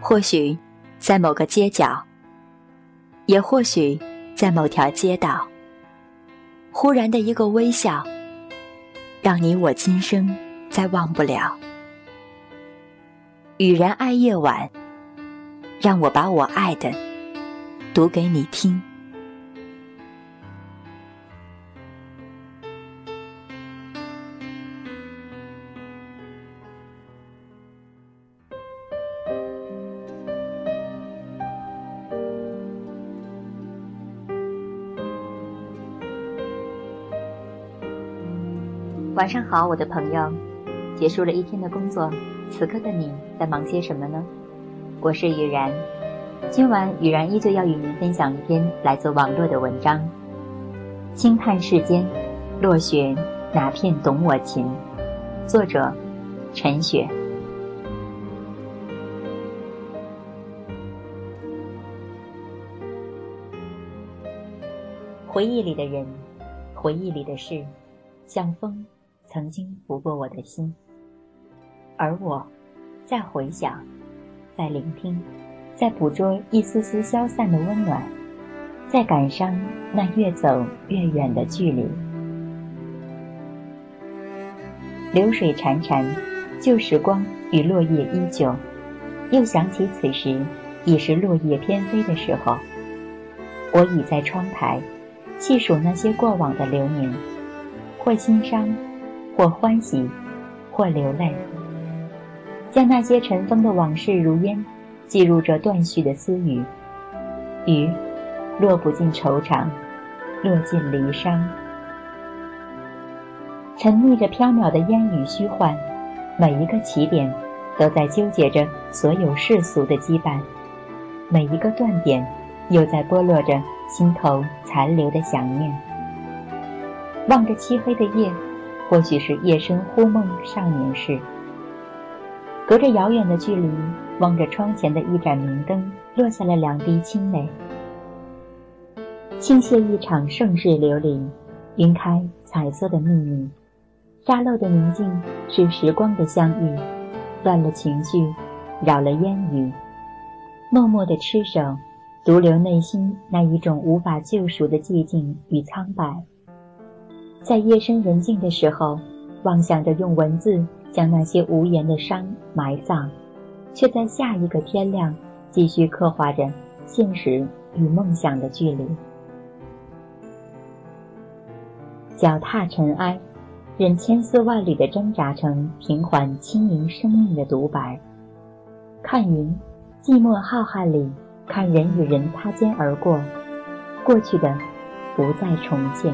或许在某个街角，也或许在某条街道，忽然的一个微笑，让你我今生再忘不了。雨然爱夜晚，让我把我爱的读给你听。晚上好，我的朋友。结束了一天的工作，此刻的你在忙些什么呢？我是雨然，今晚雨然依旧要与您分享一篇来自网络的文章。轻叹世间，落雪哪片懂我情？作者：陈雪。回忆里的人，回忆里的事，像风。曾经拂过我的心，而我，在回想，在聆听，在捕捉一丝丝消散的温暖，在感伤那越走越远的距离。流水潺潺，旧时光与落叶依旧，又想起此时已是落叶翩飞的时候。我倚在窗台，细数那些过往的流年，或心伤。或欢喜，或流泪，将那些尘封的往事如烟，记录着断续的私语。雨，落不尽惆怅，落尽离殇。沉溺着缥缈的烟雨虚幻，每一个起点，都在纠结着所有世俗的羁绊；每一个断点，又在剥落着心头残留的想念。望着漆黑的夜。或许是夜深忽梦少年时，隔着遥远的距离，望着窗前的一盏明灯，落下了两滴清泪，倾泻一场盛世流离，晕开彩色的秘密，沙漏的宁静是时光的相遇，乱了情绪，扰了烟雨，默默的痴守，独留内心那一种无法救赎的寂静与苍白。在夜深人静的时候，妄想着用文字将那些无言的伤埋葬，却在下一个天亮继续刻画着现实与梦想的距离。脚踏尘埃，任千丝万缕的挣扎成平缓轻盈生命的独白。看云，寂寞浩瀚里，看人与人擦肩而过，过去的不再重现。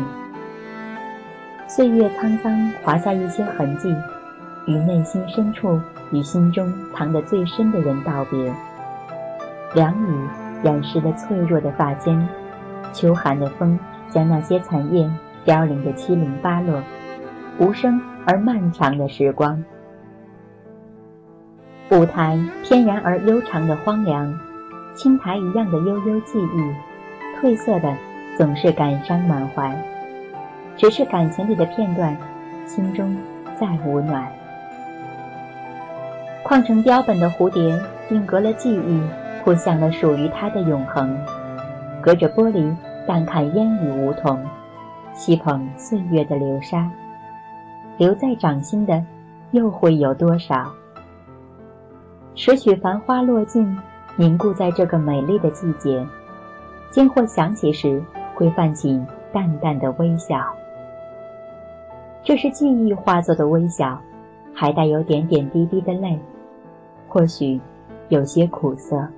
岁月沧桑，划下一些痕迹，与内心深处与心中藏得最深的人道别。凉雨染湿了脆弱的发间，秋寒的风将那些残叶凋零的七零八落。无声而漫长的时光，舞台翩然而悠长的荒凉，青苔一样的悠悠记忆，褪色的总是感伤满怀。只是感情里的片段，心中再无暖。矿成标本的蝴蝶，定格了记忆，扑向了属于它的永恒。隔着玻璃，淡看烟雨梧桐，细捧岁月的流沙。留在掌心的，又会有多少？拾取繁花落尽，凝固在这个美丽的季节。今或想起时，会泛起淡淡的微笑。这是记忆化作的微笑，还带有点点滴滴的泪，或许有些苦涩。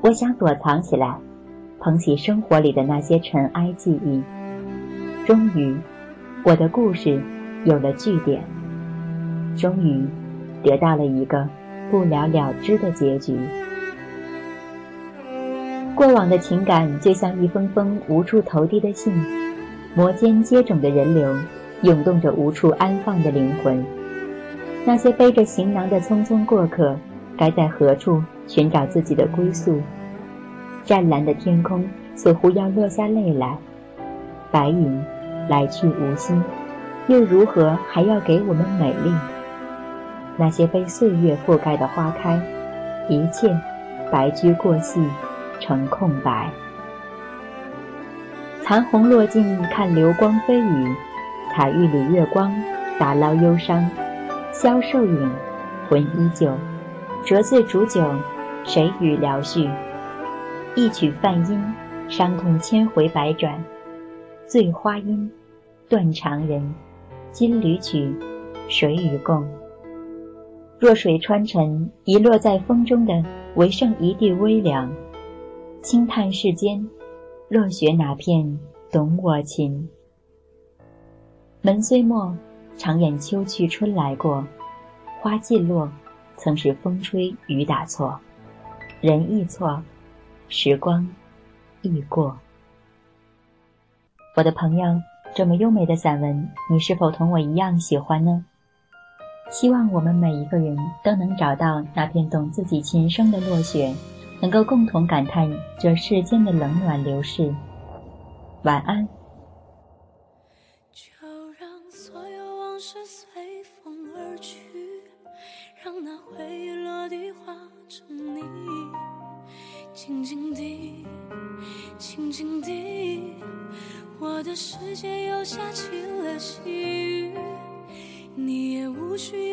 我想躲藏起来，捧起生活里的那些尘埃记忆。终于，我的故事有了句点，终于得到了一个不了了之的结局。过往的情感就像一封封无处投递的信，摩肩接踵的人流。涌动着无处安放的灵魂，那些背着行囊的匆匆过客，该在何处寻找自己的归宿？湛蓝的天空似乎要落下泪来，白云来去无心，又如何还要给我们美丽？那些被岁月覆盖的花开，一切白驹过隙，成空白。残红落尽，看流光飞羽；彩玉里月光，打捞忧伤。消瘦影，魂依旧。折醉煮酒，谁与聊叙？一曲泛音，伤痛千回百转。醉花阴，断肠人。金缕曲，谁与共？弱水穿尘，遗落在风中的，唯剩一地微凉。轻叹世间，落雪哪片懂我情？门虽没，常言秋去春来过。花尽落，曾是风吹雨打错。人亦错，时光亦过。我的朋友，这么优美的散文，你是否同我一样喜欢呢？希望我们每一个人都能找到那片懂自己琴声的落雪，能够共同感叹这世间的冷暖流逝。晚安。的世界又下起了细雨。你也无需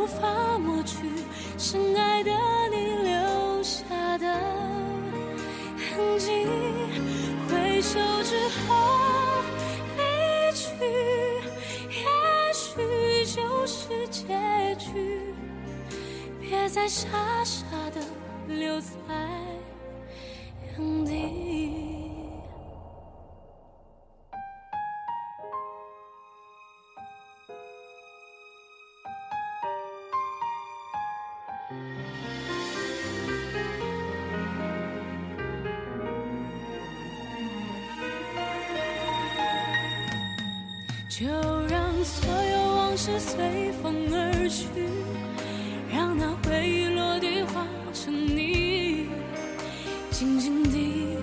无法抹去深爱的。你留下的痕迹，回首之后离去，也许就是结局。别再傻傻的留在就让所有往事随风而去，让那回忆落地化成泥。静静地，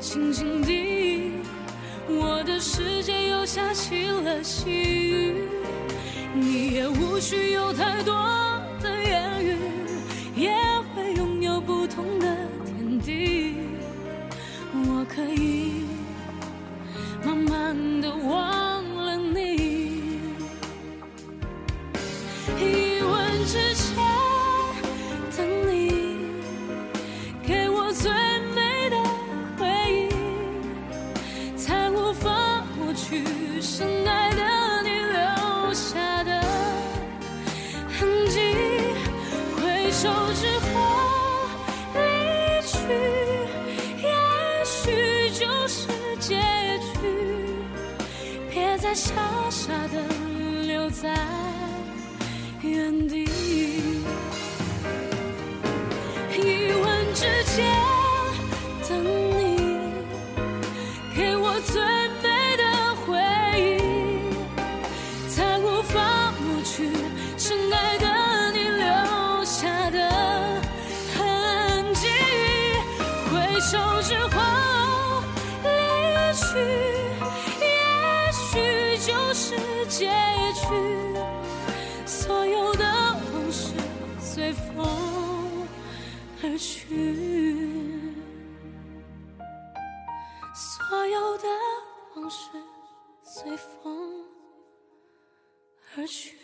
静静地，我的世界又下起了细雨。你也无需有太多的言语，也会拥有不同的天地。我可以慢慢的忘。之前等你给我最美的回忆，才无法抹去深爱的你留下的痕迹。回首之后离去，也许就是结局，别再傻傻的留在。原地，一吻之间等你，给我最美的回忆，才无法抹去深爱的你留下的痕迹。回首之后离去。也许就是结局，所有的往事随风而去，所有的往事随风而去。